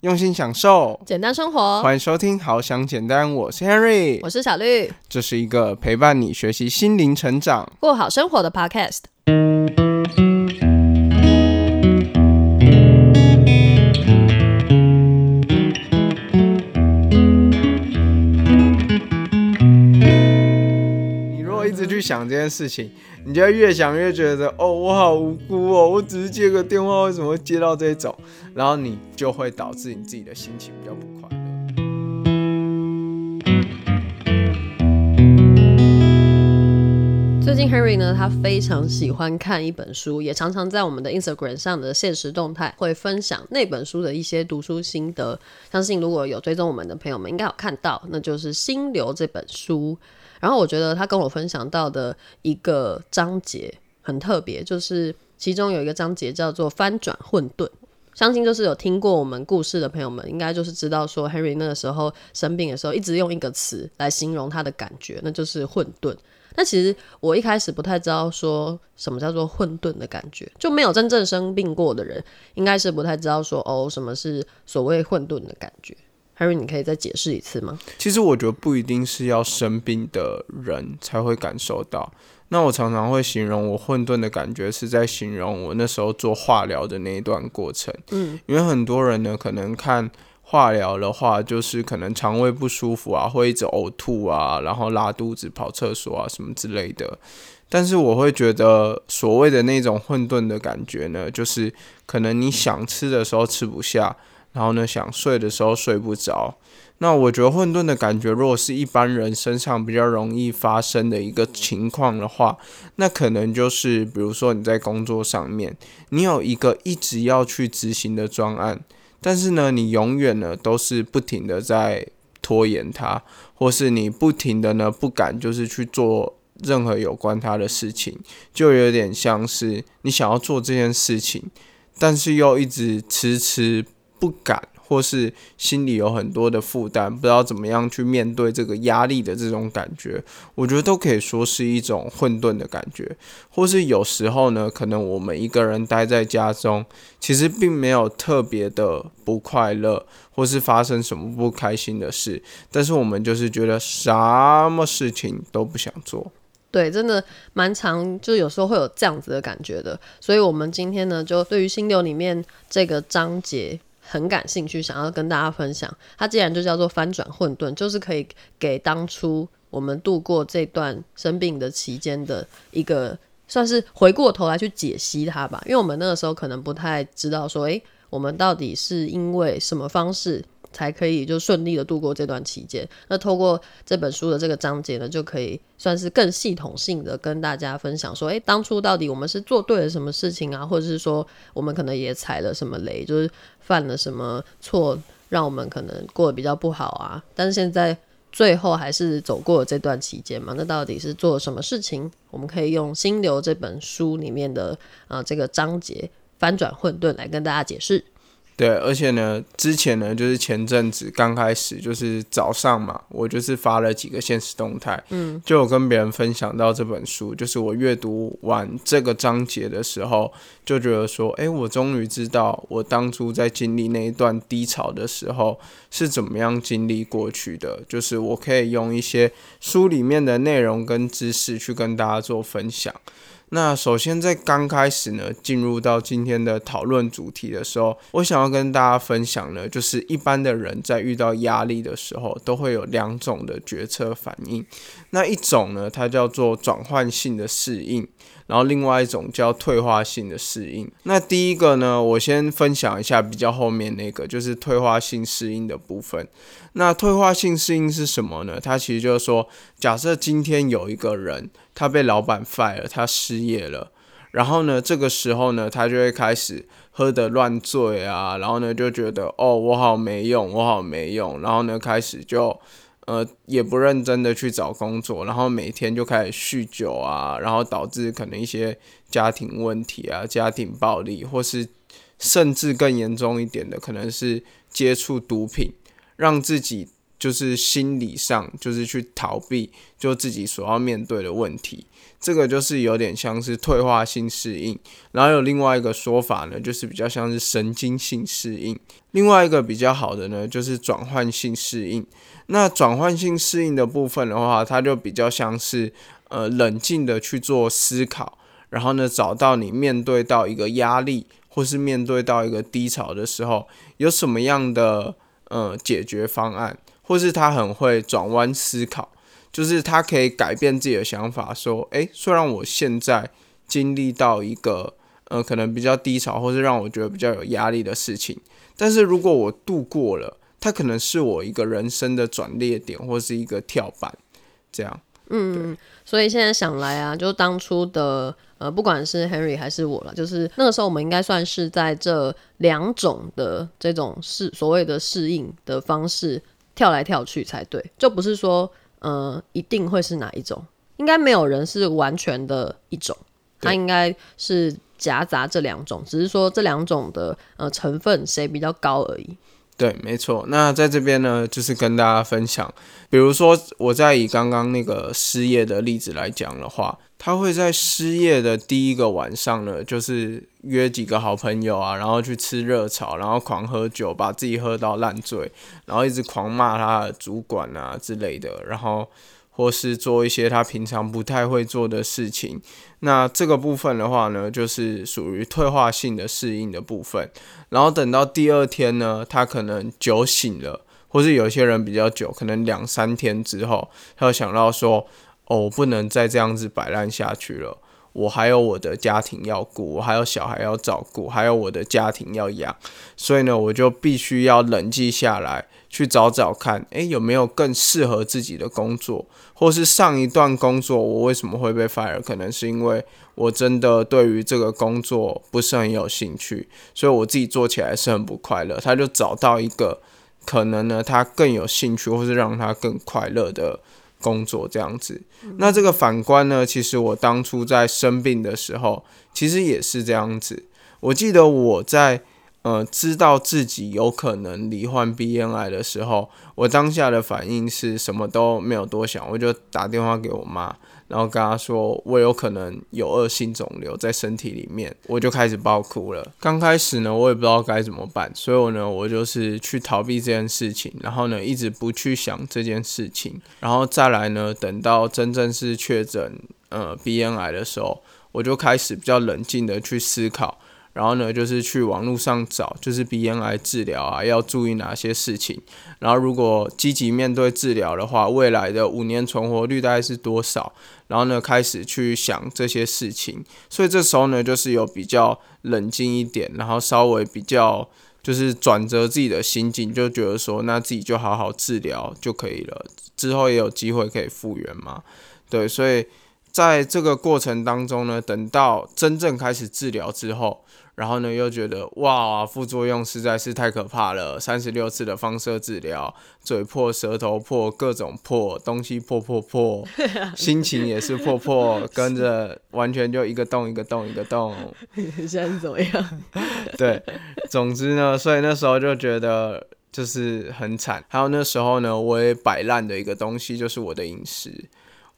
用心享受，简单生活。欢迎收听《好想简单》，我是 Henry，我是小绿，这是一个陪伴你学习心灵成长、过好生活的 Podcast。想这件事情，你就越想越觉得，哦，我好无辜哦，我只是接个电话，为什么会接到这种？然后你就会导致你自己的心情比较不快乐。最近 Henry 呢，他非常喜欢看一本书，也常常在我们的 Instagram 上的现实动态会分享那本书的一些读书心得。相信如果有追踪我们的朋友们，应该有看到，那就是《心流》这本书。然后我觉得他跟我分享到的一个章节很特别，就是其中有一个章节叫做“翻转混沌”。相信就是有听过我们故事的朋友们，应该就是知道说 Henry 那个时候生病的时候，一直用一个词来形容他的感觉，那就是混沌。那其实我一开始不太知道说什么叫做混沌的感觉，就没有真正生病过的人，应该是不太知道说哦什么是所谓混沌的感觉。Harry，你可以再解释一次吗？其实我觉得不一定是要生病的人才会感受到。那我常常会形容我混沌的感觉，是在形容我那时候做化疗的那一段过程。嗯，因为很多人呢，可能看化疗的话，就是可能肠胃不舒服啊，会一直呕吐啊，然后拉肚子、跑厕所啊什么之类的。但是我会觉得，所谓的那种混沌的感觉呢，就是可能你想吃的时候吃不下，然后呢想睡的时候睡不着。那我觉得混沌的感觉，如果是一般人身上比较容易发生的一个情况的话，那可能就是比如说你在工作上面，你有一个一直要去执行的专案，但是呢，你永远呢都是不停的在拖延它，或是你不停的呢不敢就是去做任何有关它的事情，就有点像是你想要做这件事情，但是又一直迟迟不敢。或是心里有很多的负担，不知道怎么样去面对这个压力的这种感觉，我觉得都可以说是一种混沌的感觉。或是有时候呢，可能我们一个人待在家中，其实并没有特别的不快乐，或是发生什么不开心的事，但是我们就是觉得什么事情都不想做。对，真的蛮长，就有时候会有这样子的感觉的。所以，我们今天呢，就对于心流里面这个章节。很感兴趣，想要跟大家分享。它既然就叫做翻转混沌，就是可以给当初我们度过这段生病的期间的一个，算是回过头来去解析它吧。因为我们那个时候可能不太知道说，诶，我们到底是因为什么方式。才可以就顺利的度过这段期间。那透过这本书的这个章节呢，就可以算是更系统性的跟大家分享说，诶，当初到底我们是做对了什么事情啊，或者是说我们可能也踩了什么雷，就是犯了什么错，让我们可能过得比较不好啊。但是现在最后还是走过了这段期间嘛，那到底是做了什么事情？我们可以用《心流》这本书里面的啊这个章节翻转混沌来跟大家解释。对，而且呢，之前呢，就是前阵子刚开始，就是早上嘛，我就是发了几个现实动态，嗯，就有跟别人分享到这本书，就是我阅读完这个章节的时候，就觉得说，哎，我终于知道我当初在经历那一段低潮的时候是怎么样经历过去的，就是我可以用一些书里面的内容跟知识去跟大家做分享。那首先在刚开始呢，进入到今天的讨论主题的时候，我想要跟大家分享呢，就是一般的人在遇到压力的时候，都会有两种的决策反应。那一种呢，它叫做转换性的适应。然后另外一种叫退化性的适应。那第一个呢，我先分享一下比较后面那个，就是退化性适应的部分。那退化性适应是什么呢？它其实就是说，假设今天有一个人，他被老板 fire 了，他失业了，然后呢，这个时候呢，他就会开始喝得乱醉啊，然后呢，就觉得哦，我好没用，我好没用，然后呢，开始就。呃，也不认真的去找工作，然后每天就开始酗酒啊，然后导致可能一些家庭问题啊、家庭暴力，或是甚至更严重一点的，可能是接触毒品，让自己就是心理上就是去逃避就自己所要面对的问题，这个就是有点像是退化性适应。然后有另外一个说法呢，就是比较像是神经性适应。另外一个比较好的呢，就是转换性适应。那转换性适应的部分的话，它就比较像是呃冷静的去做思考，然后呢找到你面对到一个压力或是面对到一个低潮的时候，有什么样的呃解决方案，或是他很会转弯思考，就是他可以改变自己的想法，说，诶，虽然我现在经历到一个呃可能比较低潮，或是让我觉得比较有压力的事情，但是如果我度过了。它可能是我一个人生的转捩点，或是一个跳板，这样。嗯，所以现在想来啊，就当初的呃，不管是 Henry 还是我了，就是那个时候我们应该算是在这两种的这种适所谓的适应的方式跳来跳去才对，就不是说呃一定会是哪一种，应该没有人是完全的一种，它应该是夹杂这两种，只是说这两种的呃成分谁比较高而已。对，没错。那在这边呢，就是跟大家分享，比如说我在以刚刚那个失业的例子来讲的话，他会在失业的第一个晚上呢，就是约几个好朋友啊，然后去吃热炒，然后狂喝酒，把自己喝到烂醉，然后一直狂骂他的主管啊之类的，然后。或是做一些他平常不太会做的事情，那这个部分的话呢，就是属于退化性的适应的部分。然后等到第二天呢，他可能酒醒了，或是有些人比较久，可能两三天之后，他又想到说：“哦，不能再这样子摆烂下去了。”我还有我的家庭要顾，我还有小孩要照顾，还有我的家庭要养，所以呢，我就必须要冷静下来，去找找看，诶，有没有更适合自己的工作，或是上一段工作我为什么会被 fire？可能是因为我真的对于这个工作不是很有兴趣，所以我自己做起来是很不快乐。他就找到一个可能呢，他更有兴趣，或是让他更快乐的。工作这样子，那这个反观呢？其实我当初在生病的时候，其实也是这样子。我记得我在呃知道自己有可能罹患 BNI 的时候，我当下的反应是什么都没有多想，我就打电话给我妈。然后跟她说，我有可能有恶性肿瘤在身体里面，我就开始爆哭了。刚开始呢，我也不知道该怎么办，所以呢，我就是去逃避这件事情，然后呢，一直不去想这件事情，然后再来呢，等到真正是确诊呃鼻咽癌的时候，我就开始比较冷静的去思考。然后呢，就是去网络上找，就是鼻咽癌治疗啊，要注意哪些事情。然后如果积极面对治疗的话，未来的五年存活率大概是多少？然后呢，开始去想这些事情。所以这时候呢，就是有比较冷静一点，然后稍微比较就是转折自己的心境，就觉得说，那自己就好好治疗就可以了，之后也有机会可以复原嘛。对，所以在这个过程当中呢，等到真正开始治疗之后。然后呢，又觉得哇，副作用实在是太可怕了。三十六次的放射治疗，嘴破、舌头破，各种破东西破破破，心情也是破破，跟着完全就一个洞一个洞一个洞。现在是怎么样？对，总之呢，所以那时候就觉得就是很惨。还有那时候呢，我也摆烂的一个东西就是我的饮食。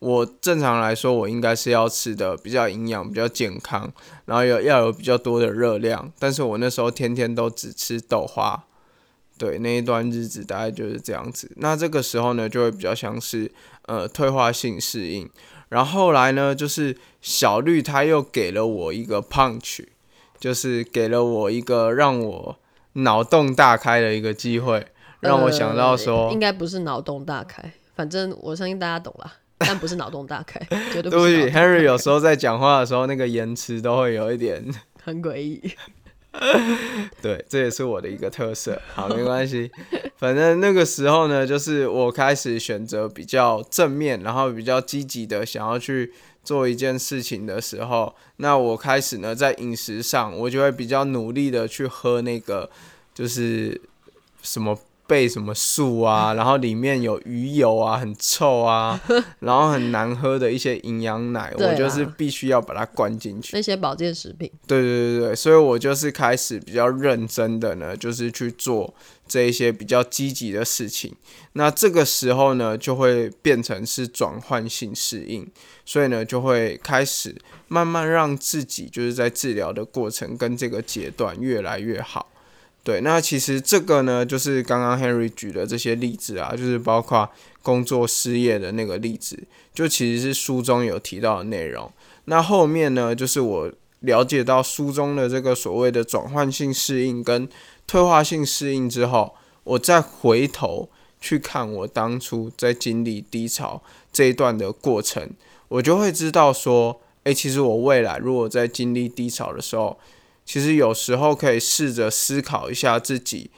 我正常来说，我应该是要吃的比较营养、比较健康，然后有要有比较多的热量。但是我那时候天天都只吃豆花，对那一段日子大概就是这样子。那这个时候呢，就会比较像是呃退化性适应。然后后来呢，就是小绿他又给了我一个 punch，就是给了我一个让我脑洞大开的一个机会，让我想到说，应该不是脑洞大开，反正我相信大家懂了。但不是脑洞大开，绝对不是。Henry 有时候在讲话的时候，那个言辞都会有一点很诡异。对，这也是我的一个特色。好，没关系。反正那个时候呢，就是我开始选择比较正面，然后比较积极的想要去做一件事情的时候，那我开始呢，在饮食上，我就会比较努力的去喝那个，就是什么。备什么素啊，然后里面有鱼油啊，很臭啊，然后很难喝的一些营养奶，我就是必须要把它灌进去。那些保健食品。对对对对，所以我就是开始比较认真的呢，就是去做这一些比较积极的事情。那这个时候呢，就会变成是转换性适应，所以呢，就会开始慢慢让自己就是在治疗的过程跟这个阶段越来越好。对，那其实这个呢，就是刚刚 Henry 举的这些例子啊，就是包括工作失业的那个例子，就其实是书中有提到的内容。那后面呢，就是我了解到书中的这个所谓的转换性适应跟退化性适应之后，我再回头去看我当初在经历低潮这一段的过程，我就会知道说，诶，其实我未来如果在经历低潮的时候，其实有时候可以试着思考一下自己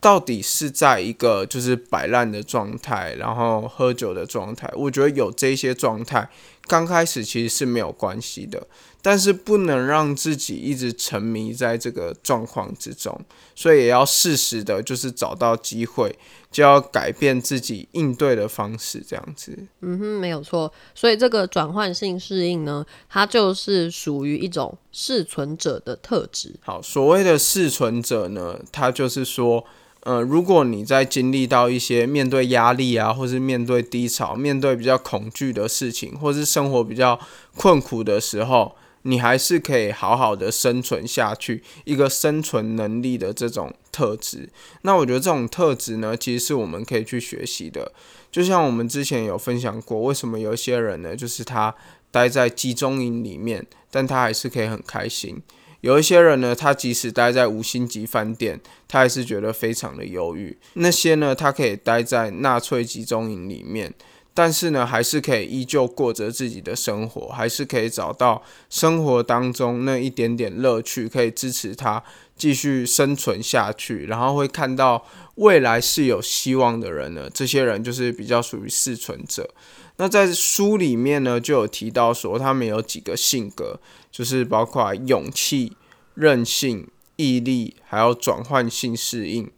到底是在一个就是摆烂的状态，然后喝酒的状态。我觉得有这些状态，刚开始其实是没有关系的，但是不能让自己一直沉迷在这个状况之中，所以也要适时的，就是找到机会。就要改变自己应对的方式，这样子。嗯哼，没有错。所以这个转换性适应呢，它就是属于一种适存者的特质。好，所谓的适存者呢，它就是说，呃，如果你在经历到一些面对压力啊，或是面对低潮、面对比较恐惧的事情，或是生活比较困苦的时候。你还是可以好好的生存下去，一个生存能力的这种特质。那我觉得这种特质呢，其实是我们可以去学习的。就像我们之前有分享过，为什么有些人呢，就是他待在集中营里面，但他还是可以很开心；有一些人呢，他即使待在五星级饭店，他还是觉得非常的忧郁。那些呢，他可以待在纳粹集中营里面。但是呢，还是可以依旧过着自己的生活，还是可以找到生活当中那一点点乐趣，可以支持他继续生存下去。然后会看到未来是有希望的人呢，这些人就是比较属于适存者。那在书里面呢，就有提到说，他们有几个性格，就是包括勇气、韧性、毅力，还有转换性适应。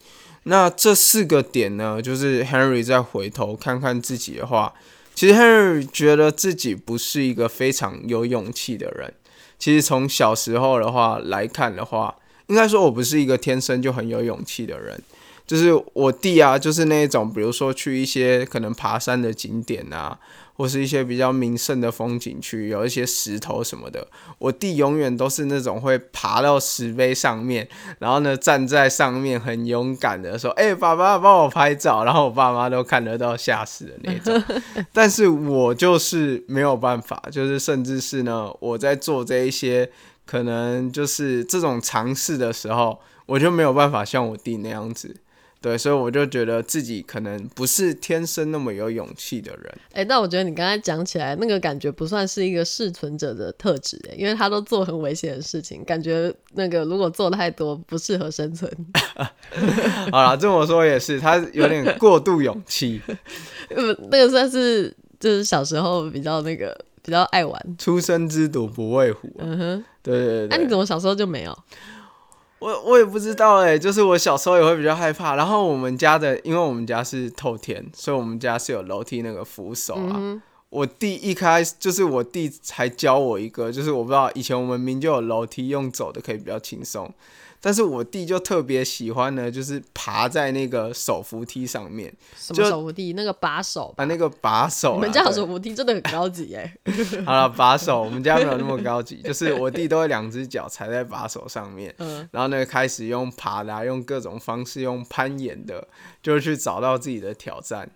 那这四个点呢，就是 Henry 再回头看看自己的话，其实 Henry 觉得自己不是一个非常有勇气的人。其实从小时候的话来看的话，应该说我不是一个天生就很有勇气的人。就是我弟啊，就是那种，比如说去一些可能爬山的景点啊。或是一些比较名胜的风景区，有一些石头什么的。我弟永远都是那种会爬到石碑上面，然后呢站在上面很勇敢的说：“哎，爸爸帮我拍照。”然后我爸妈都看得到吓死的那种。但是我就是没有办法，就是甚至是呢，我在做这一些可能就是这种尝试的时候，我就没有办法像我弟那样子。对，所以我就觉得自己可能不是天生那么有勇气的人。哎，但我觉得你刚才讲起来那个感觉不算是一个适存者的特质，哎，因为他都做很危险的事情，感觉那个如果做太多不适合生存。好了，这么说也是，他有点过度勇气。呃，那个算是就是小时候比较那个比较爱玩，初生之犊不畏虎。嗯哼，对对对。那你怎么小时候就没有？我我也不知道哎，就是我小时候也会比较害怕。然后我们家的，因为我们家是透天，所以我们家是有楼梯那个扶手啊。我弟一开始就是我弟才教我一个，就是我不知道以前我们明就有楼梯用走的可以比较轻松。但是我弟就特别喜欢呢，就是爬在那个手扶梯上面。什么手扶梯？那个把手啊，那个把手。我们家手扶梯真的很高级哎。好了，把手，我们家没有那么高级，就是我弟都会两只脚踩在把手上面，然后呢开始用爬的，用各种方式，用攀岩的，就是去找到自己的挑战。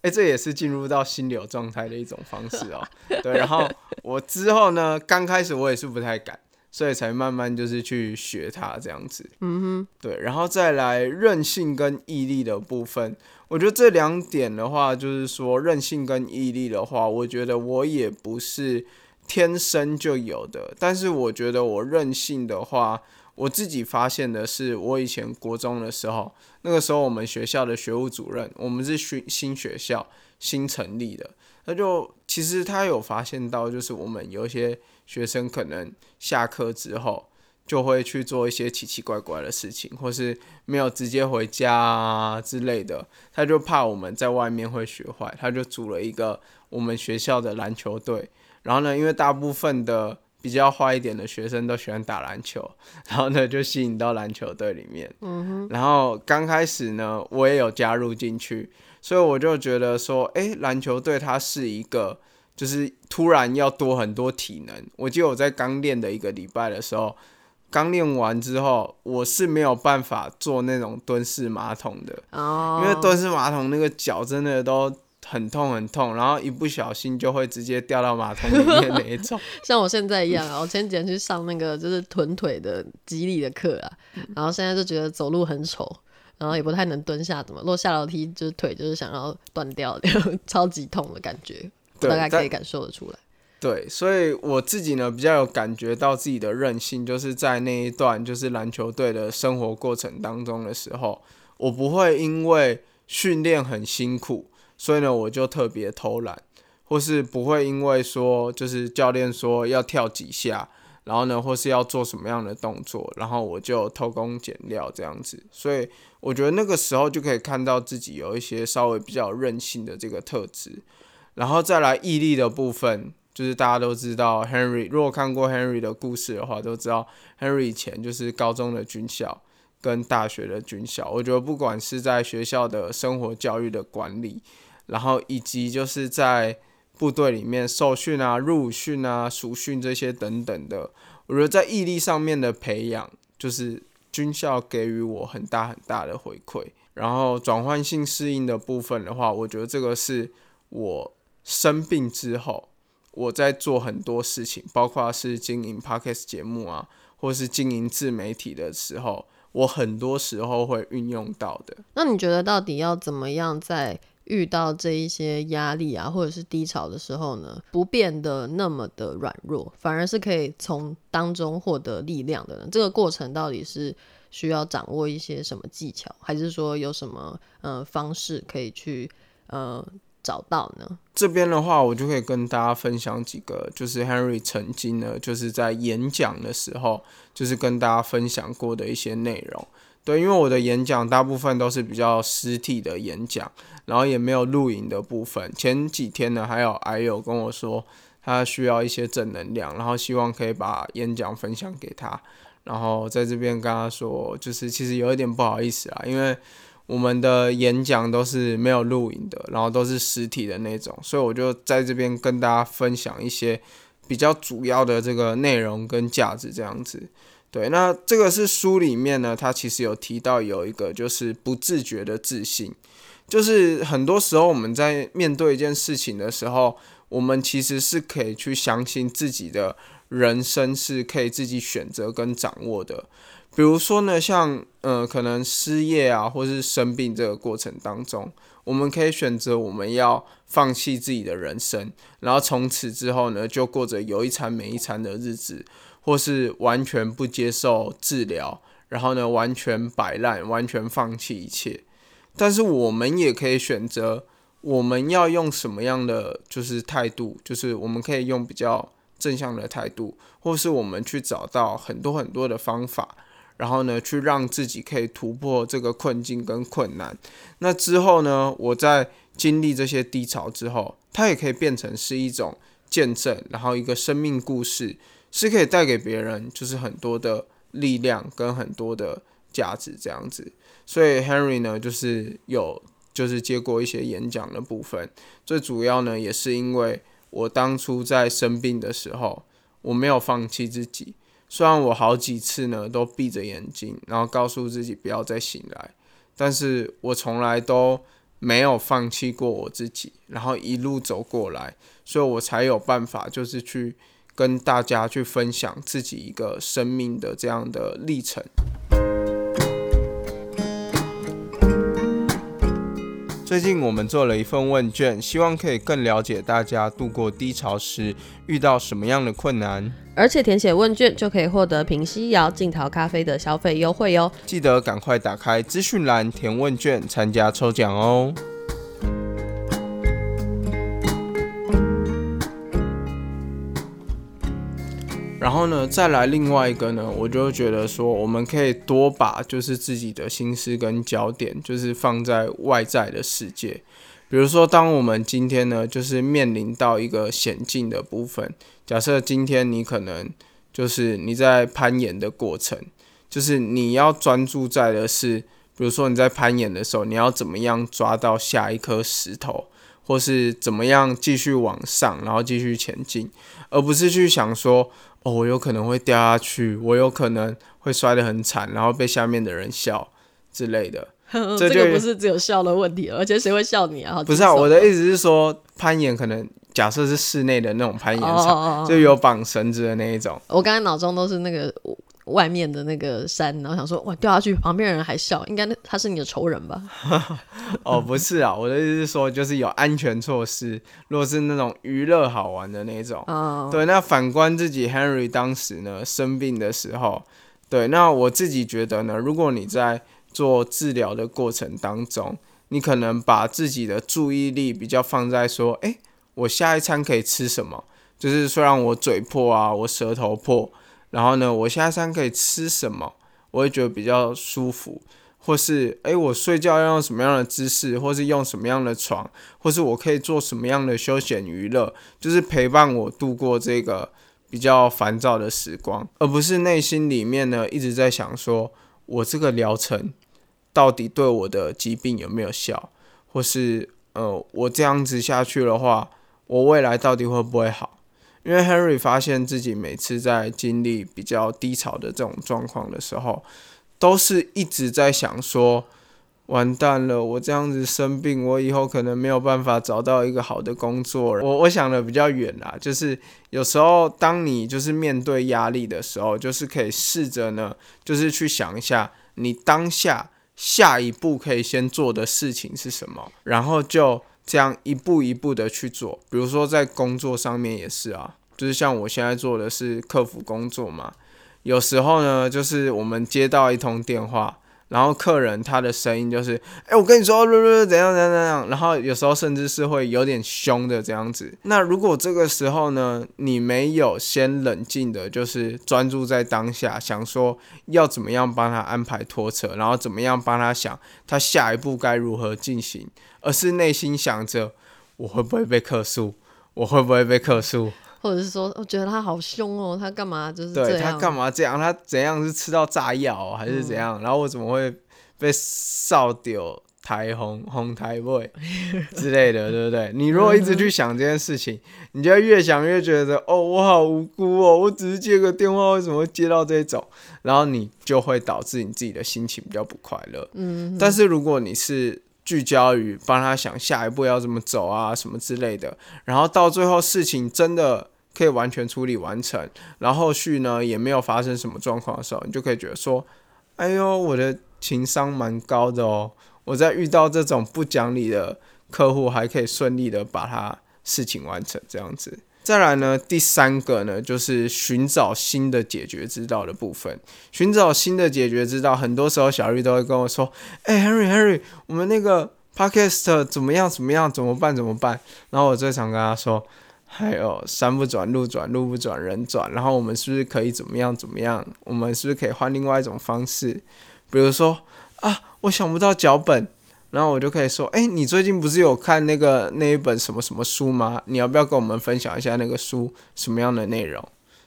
哎，这也是进入到心流状态的一种方式哦。对，然后我之后呢，刚开始我也是不太敢。所以才慢慢就是去学它这样子，嗯哼，对，然后再来韧性跟毅力的部分，我觉得这两点的话，就是说韧性跟毅力的话，我觉得我也不是天生就有的，但是我觉得我韧性的话，我自己发现的是，我以前国中的时候，那个时候我们学校的学务主任，我们是新新学校新成立的，他就其实他有发现到，就是我们有一些。学生可能下课之后就会去做一些奇奇怪怪的事情，或是没有直接回家啊之类的。他就怕我们在外面会学坏，他就组了一个我们学校的篮球队。然后呢，因为大部分的比较坏一点的学生都喜欢打篮球，然后呢就吸引到篮球队里面。嗯哼。然后刚开始呢，我也有加入进去，所以我就觉得说，哎，篮球队它是一个。就是突然要多很多体能。我记得我在刚练的一个礼拜的时候，刚练完之后，我是没有办法做那种蹲式马桶的，哦因为蹲式马桶那个脚真的都很痛很痛，然后一不小心就会直接掉到马桶里面那一种。像我现在一样啊，我前几天去上那个就是臀腿的肌力的课啊，然后现在就觉得走路很丑，然后也不太能蹲下，怎么落下楼梯就是腿就是想要断掉，超级痛的感觉。大概可以感受得出来。对，所以我自己呢比较有感觉到自己的韧性，就是在那一段就是篮球队的生活过程当中的时候，我不会因为训练很辛苦，所以呢我就特别偷懒，或是不会因为说就是教练说要跳几下，然后呢或是要做什么样的动作，然后我就偷工减料这样子。所以我觉得那个时候就可以看到自己有一些稍微比较韧性的这个特质。然后再来毅力的部分，就是大家都知道，Henry 如果看过 Henry 的故事的话，都知道 Henry 以前就是高中的军校跟大学的军校。我觉得不管是在学校的生活教育的管理，然后以及就是在部队里面受训啊、入伍训啊、熟训这些等等的，我觉得在毅力上面的培养，就是军校给予我很大很大的回馈。然后转换性适应的部分的话，我觉得这个是我。生病之后，我在做很多事情，包括是经营 podcast 节目啊，或是经营自媒体的时候，我很多时候会运用到的。那你觉得到底要怎么样在遇到这一些压力啊，或者是低潮的时候呢，不变得那么的软弱，反而是可以从当中获得力量的呢？这个过程到底是需要掌握一些什么技巧，还是说有什么呃方式可以去呃？找到呢？这边的话，我就可以跟大家分享几个，就是 Henry 曾经呢，就是在演讲的时候，就是跟大家分享过的一些内容。对，因为我的演讲大部分都是比较实体的演讲，然后也没有录影的部分。前几天呢，还有还有跟我说，他需要一些正能量，然后希望可以把演讲分享给他。然后在这边跟他说，就是其实有一点不好意思啊，因为。我们的演讲都是没有录影的，然后都是实体的那种，所以我就在这边跟大家分享一些比较主要的这个内容跟价值这样子。对，那这个是书里面呢，它其实有提到有一个就是不自觉的自信，就是很多时候我们在面对一件事情的时候，我们其实是可以去相信自己的人生是可以自己选择跟掌握的。比如说呢，像呃，可能失业啊，或是生病这个过程当中，我们可以选择我们要放弃自己的人生，然后从此之后呢，就过着有一餐没一餐的日子，或是完全不接受治疗，然后呢，完全摆烂，完全放弃一切。但是我们也可以选择，我们要用什么样的就是态度，就是我们可以用比较正向的态度，或是我们去找到很多很多的方法。然后呢，去让自己可以突破这个困境跟困难。那之后呢，我在经历这些低潮之后，它也可以变成是一种见证，然后一个生命故事，是可以带给别人就是很多的力量跟很多的价值这样子。所以 Henry 呢，就是有就是接过一些演讲的部分，最主要呢，也是因为我当初在生病的时候，我没有放弃自己。虽然我好几次呢都闭着眼睛，然后告诉自己不要再醒来，但是我从来都没有放弃过我自己，然后一路走过来，所以我才有办法就是去跟大家去分享自己一个生命的这样的历程。最近我们做了一份问卷，希望可以更了解大家度过低潮时遇到什么样的困难。而且填写问卷就可以获得平西窑静陶咖啡的消费优惠哟！记得赶快打开资讯栏填问卷，参加抽奖哦！然后呢，再来另外一个呢，我就觉得说，我们可以多把就是自己的心思跟焦点，就是放在外在的世界。比如说，当我们今天呢，就是面临到一个险境的部分，假设今天你可能就是你在攀岩的过程，就是你要专注在的是，比如说你在攀岩的时候，你要怎么样抓到下一颗石头，或是怎么样继续往上，然后继续前进，而不是去想说。哦，我有可能会掉下去，我有可能会摔得很惨，然后被下面的人笑之类的。这个不是只有笑的问题，而且谁会笑你啊？不是啊，我的意思是说，攀岩可能假设是室内的那种攀岩场，就有绑绳子的那一种。我刚才脑中都是那个。外面的那个山，然后想说哇掉下去，旁边人还笑，应该他是你的仇人吧？哦，不是啊，我的意思是说，就是有安全措施。如果是那种娱乐好玩的那种，对。那反观自己，Henry 当时呢生病的时候，对。那我自己觉得呢，如果你在做治疗的过程当中，你可能把自己的注意力比较放在说，哎，我下一餐可以吃什么？就是虽然我嘴破啊，我舌头破。然后呢，我下山可以吃什么？我会觉得比较舒服，或是诶，我睡觉要用什么样的姿势，或是用什么样的床，或是我可以做什么样的休闲娱乐，就是陪伴我度过这个比较烦躁的时光，而不是内心里面呢一直在想说，我这个疗程到底对我的疾病有没有效，或是呃，我这样子下去的话，我未来到底会不会好？因为 Henry 发现自己每次在经历比较低潮的这种状况的时候，都是一直在想说：“完蛋了，我这样子生病，我以后可能没有办法找到一个好的工作。”我我想的比较远啦，就是有时候当你就是面对压力的时候，就是可以试着呢，就是去想一下你当下下一步可以先做的事情是什么，然后就。这样一步一步的去做，比如说在工作上面也是啊，就是像我现在做的是客服工作嘛，有时候呢，就是我们接到一通电话。然后客人他的声音就是，哎，我跟你说，怎样怎样怎样。然后有时候甚至是会有点凶的这样子。那如果这个时候呢，你没有先冷静的，就是专注在当下，想说要怎么样帮他安排拖车，然后怎么样帮他想他下一步该如何进行，而是内心想着我会不会被克诉，我会不会被克诉。或者是说，我觉得他好凶哦，他干嘛就是对他干嘛这样？他怎样是吃到炸药还是怎样？然后我怎么会被扫丢台红 红台位之类的，对不对？你如果一直去想这件事情，你就越想越觉得哦，我好无辜哦，我只是接个电话，为什么会接到这种？然后你就会导致你自己的心情比较不快乐。嗯，但是如果你是聚焦于帮他想下一步要怎么走啊，什么之类的，然后到最后事情真的可以完全处理完成，然后后续呢也没有发生什么状况的时候，你就可以觉得说，哎呦，我的情商蛮高的哦，我在遇到这种不讲理的客户，还可以顺利的把他事情完成这样子。再来呢，第三个呢，就是寻找新的解决之道的部分。寻找新的解决之道，很多时候小绿都会跟我说：“哎，Henry，Henry，我们那个 Podcast 怎么样？怎么样？怎么办？怎么办？”然后我最常跟他说：“还有山不转路转，路不转人转。然后我们是不是可以怎么样？怎么样？我们是不是可以换另外一种方式？比如说啊，我想不到脚本。”然后我就可以说，哎，你最近不是有看那个那一本什么什么书吗？你要不要跟我们分享一下那个书什么样的内容？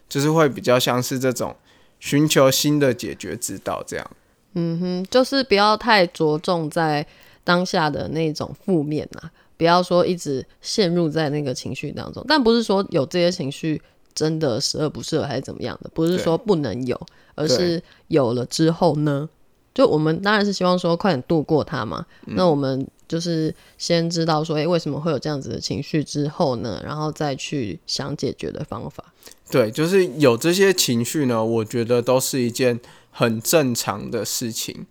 就是会比较像是这种寻求新的解决之道这样。嗯哼，就是不要太着重在当下的那种负面啊，不要说一直陷入在那个情绪当中。但不是说有这些情绪真的十恶不赦还是怎么样的，不是说不能有，而是有了之后呢？就我们当然是希望说快点度过它嘛。那我们就是先知道说，诶，为什么会有这样子的情绪之后呢，然后再去想解决的方法。对，就是有这些情绪呢，我觉得都是一件很正常的事情。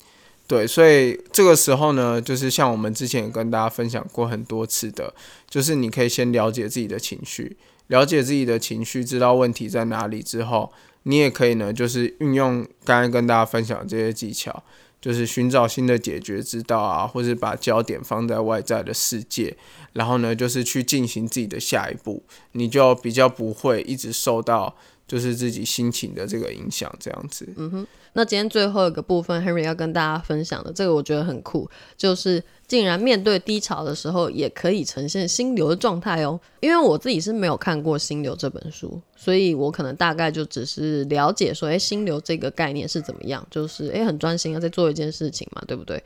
对，所以这个时候呢，就是像我们之前也跟大家分享过很多次的，就是你可以先了解自己的情绪，了解自己的情绪，知道问题在哪里之后。你也可以呢，就是运用刚刚跟大家分享这些技巧，就是寻找新的解决之道啊，或是把焦点放在外在的世界，然后呢，就是去进行自己的下一步，你就比较不会一直受到就是自己心情的这个影响，这样子。嗯哼。那今天最后一个部分，Henry 要跟大家分享的，这个我觉得很酷，就是竟然面对低潮的时候，也可以呈现心流的状态哦。因为我自己是没有看过《心流》这本书，所以我可能大概就只是了解说，哎，心流这个概念是怎么样，就是哎，很专心啊，在做一件事情嘛，对不对？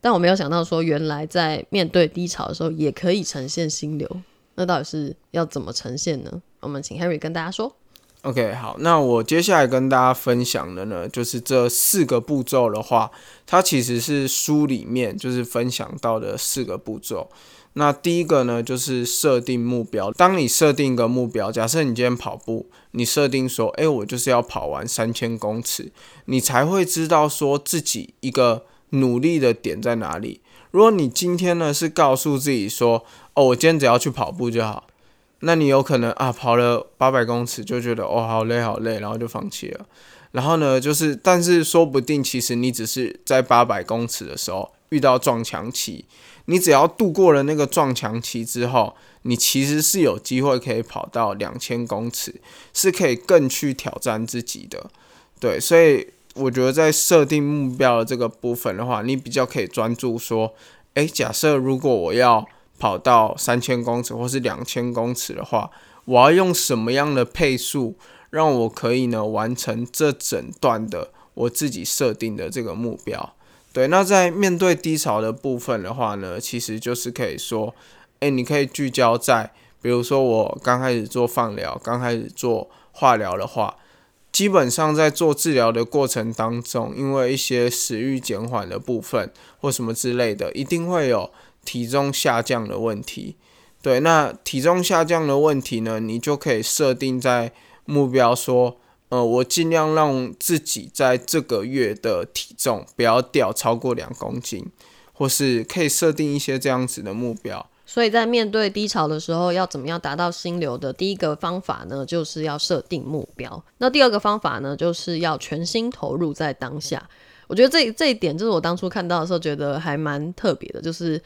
但我没有想到说，原来在面对低潮的时候，也可以呈现心流。那到底是要怎么呈现呢？我们请 Henry 跟大家说。OK，好，那我接下来跟大家分享的呢，就是这四个步骤的话，它其实是书里面就是分享到的四个步骤。那第一个呢，就是设定目标。当你设定一个目标，假设你今天跑步，你设定说，诶，我就是要跑完三千公尺，你才会知道说自己一个努力的点在哪里。如果你今天呢是告诉自己说，哦，我今天只要去跑步就好。那你有可能啊，跑了八百公尺就觉得哦好累好累，然后就放弃了。然后呢，就是但是说不定其实你只是在八百公尺的时候遇到撞墙期，你只要度过了那个撞墙期之后，你其实是有机会可以跑到两千公尺，是可以更去挑战自己的。对，所以我觉得在设定目标的这个部分的话，你比较可以专注说，诶，假设如果我要。跑到三千公尺或是两千公尺的话，我要用什么样的配速，让我可以呢完成这整段的我自己设定的这个目标？对，那在面对低潮的部分的话呢，其实就是可以说，诶，你可以聚焦在，比如说我刚开始做放疗，刚开始做化疗的话，基本上在做治疗的过程当中，因为一些食欲减缓的部分或什么之类的，一定会有。体重下降的问题，对，那体重下降的问题呢，你就可以设定在目标说，呃，我尽量让自己在这个月的体重不要掉超过两公斤，或是可以设定一些这样子的目标。所以在面对低潮的时候，要怎么样达到心流的第一个方法呢？就是要设定目标。那第二个方法呢，就是要全心投入在当下。我觉得这这一点就是我当初看到的时候觉得还蛮特别的，就是。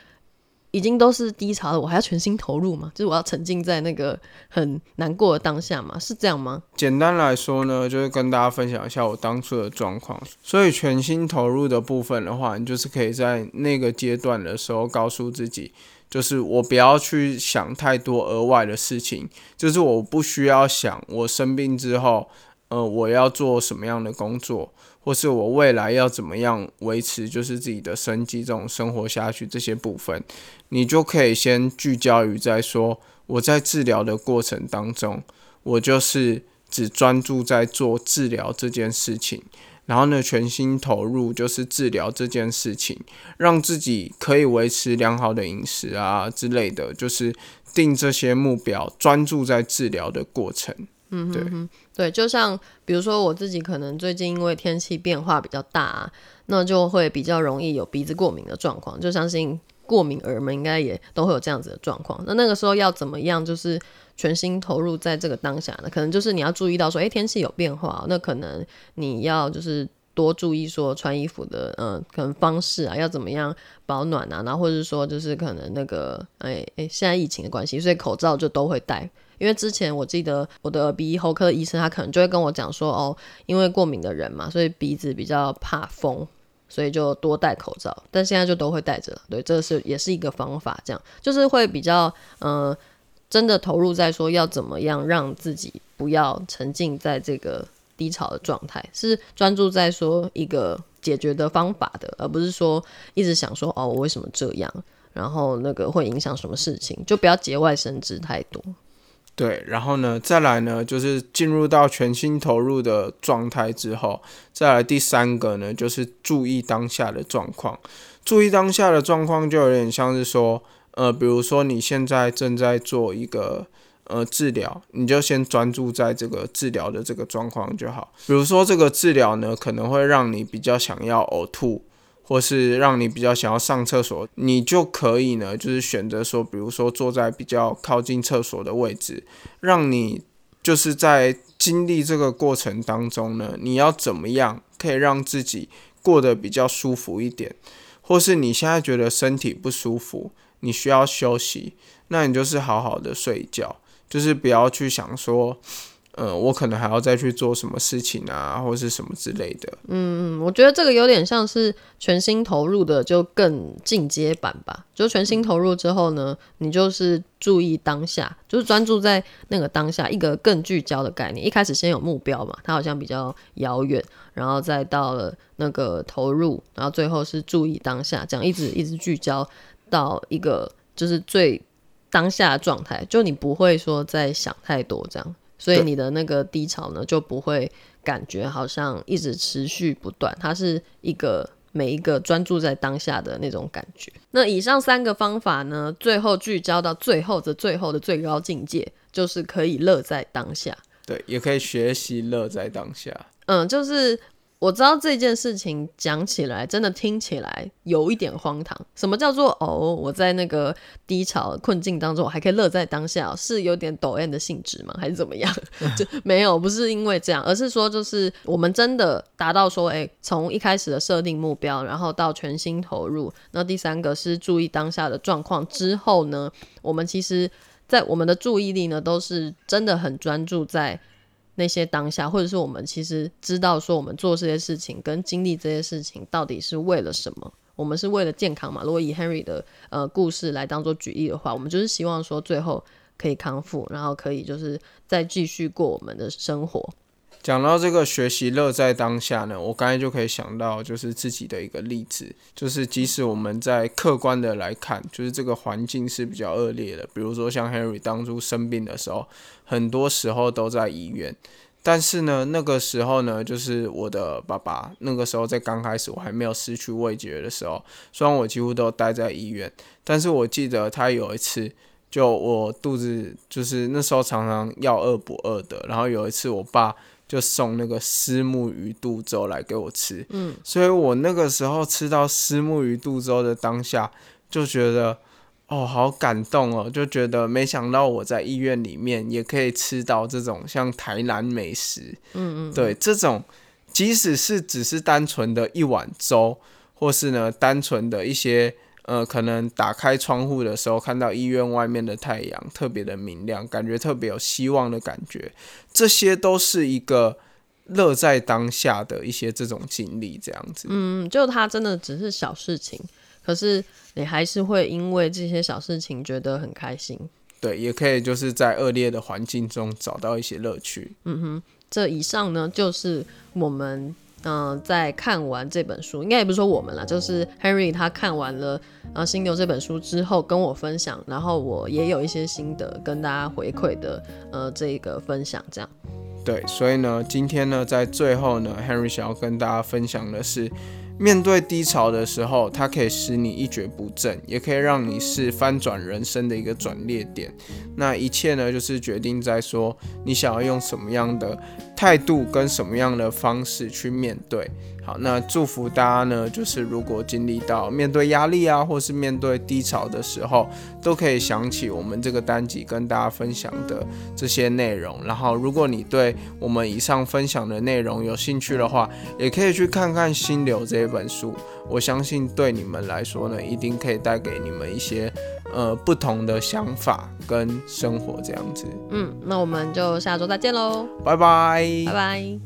已经都是低潮了，我还要全心投入吗？就是我要沉浸在那个很难过的当下吗？是这样吗？简单来说呢，就是跟大家分享一下我当初的状况。所以全心投入的部分的话，你就是可以在那个阶段的时候告诉自己，就是我不要去想太多额外的事情，就是我不需要想我生病之后，呃，我要做什么样的工作。或是我未来要怎么样维持，就是自己的生计这种生活下去这些部分，你就可以先聚焦于在说，我在治疗的过程当中，我就是只专注在做治疗这件事情，然后呢，全心投入就是治疗这件事情，让自己可以维持良好的饮食啊之类的，就是定这些目标，专注在治疗的过程。嗯，对，对，就像比如说我自己可能最近因为天气变化比较大，啊那就会比较容易有鼻子过敏的状况。就相信过敏儿们应该也都会有这样子的状况。那那个时候要怎么样，就是全心投入在这个当下呢？可能就是你要注意到说，哎，天气有变化，那可能你要就是多注意说穿衣服的，嗯，可能方式啊，要怎么样保暖啊，然后或者说就是可能那个，哎哎，现在疫情的关系，所以口罩就都会戴。因为之前我记得我的鼻喉科医生，他可能就会跟我讲说，哦，因为过敏的人嘛，所以鼻子比较怕风，所以就多戴口罩。但现在就都会戴着了。对，这是也是一个方法，这样就是会比较，嗯，真的投入在说要怎么样让自己不要沉浸在这个低潮的状态，是专注在说一个解决的方法的，而不是说一直想说，哦，我为什么这样，然后那个会影响什么事情，就不要节外生枝太多。对，然后呢，再来呢，就是进入到全心投入的状态之后，再来第三个呢，就是注意当下的状况。注意当下的状况，就有点像是说，呃，比如说你现在正在做一个呃治疗，你就先专注在这个治疗的这个状况就好。比如说这个治疗呢，可能会让你比较想要呕吐。或是让你比较想要上厕所，你就可以呢，就是选择说，比如说坐在比较靠近厕所的位置，让你就是在经历这个过程当中呢，你要怎么样可以让自己过得比较舒服一点，或是你现在觉得身体不舒服，你需要休息，那你就是好好的睡觉，就是不要去想说，呃，我可能还要再去做什么事情啊，或是什么之类的。嗯嗯，我觉得这个有点像是全心投入的，就更进阶版吧。就全心投入之后呢，你就是注意当下，就是专注在那个当下，一个更聚焦的概念。一开始先有目标嘛，它好像比较遥远，然后再到了那个投入，然后最后是注意当下，这样一直一直聚焦到一个就是最当下的状态，就你不会说再想太多这样。所以你的那个低潮呢，就不会感觉好像一直持续不断，它是一个每一个专注在当下的那种感觉。那以上三个方法呢，最后聚焦到最后的最后的最高境界，就是可以乐在当下。对，也可以学习乐在当下。嗯，就是。我知道这件事情讲起来真的听起来有一点荒唐。什么叫做哦？我在那个低潮困境当中，我还可以乐在当下，是有点抖 M 的性质吗？还是怎么样？就 没有，不是因为这样，而是说就是我们真的达到说，哎，从一开始的设定目标，然后到全心投入，那第三个是注意当下的状况之后呢，我们其实，在我们的注意力呢，都是真的很专注在。那些当下，或者是我们其实知道说，我们做这些事情跟经历这些事情，到底是为了什么？我们是为了健康嘛？如果以 Henry 的呃故事来当做举例的话，我们就是希望说，最后可以康复，然后可以就是再继续过我们的生活。讲到这个学习乐在当下呢，我刚才就可以想到，就是自己的一个例子，就是即使我们在客观的来看，就是这个环境是比较恶劣的，比如说像 Henry 当初生病的时候，很多时候都在医院，但是呢，那个时候呢，就是我的爸爸，那个时候在刚开始我还没有失去味觉的时候，虽然我几乎都待在医院，但是我记得他有一次，就我肚子就是那时候常常要饿不饿的，然后有一次我爸。就送那个丝木鱼肚粥来给我吃，嗯，所以我那个时候吃到丝木鱼肚粥的当下，就觉得哦，好感动哦，就觉得没想到我在医院里面也可以吃到这种像台南美食，嗯嗯，对，这种即使是只是单纯的一碗粥，或是呢单纯的一些。呃，可能打开窗户的时候，看到医院外面的太阳特别的明亮，感觉特别有希望的感觉，这些都是一个乐在当下的一些这种经历，这样子。嗯，就它真的只是小事情，可是你还是会因为这些小事情觉得很开心。对，也可以就是在恶劣的环境中找到一些乐趣。嗯哼，这以上呢，就是我们。嗯，在看完这本书，应该也不是说我们了，就是 Henry 他看完了啊《心流》这本书之后跟我分享，然后我也有一些心得跟大家回馈的，呃，这个分享这样。对，所以呢，今天呢，在最后呢，Henry 想要跟大家分享的是。面对低潮的时候，它可以使你一蹶不振，也可以让你是翻转人生的一个转捩点。那一切呢，就是决定在说你想要用什么样的态度跟什么样的方式去面对。好，那祝福大家呢，就是如果经历到面对压力啊，或是面对低潮的时候，都可以想起我们这个单集跟大家分享的这些内容。然后，如果你对我们以上分享的内容有兴趣的话，也可以去看看《心流》这一本书。我相信对你们来说呢，一定可以带给你们一些呃不同的想法跟生活这样子。嗯，那我们就下周再见喽，拜拜，拜拜。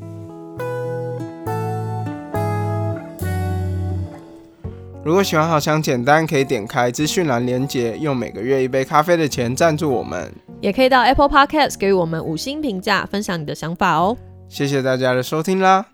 如果喜欢好想简单，可以点开资讯栏连接，用每个月一杯咖啡的钱赞助我们。也可以到 Apple Podcast 给予我们五星评价，分享你的想法哦。谢谢大家的收听啦。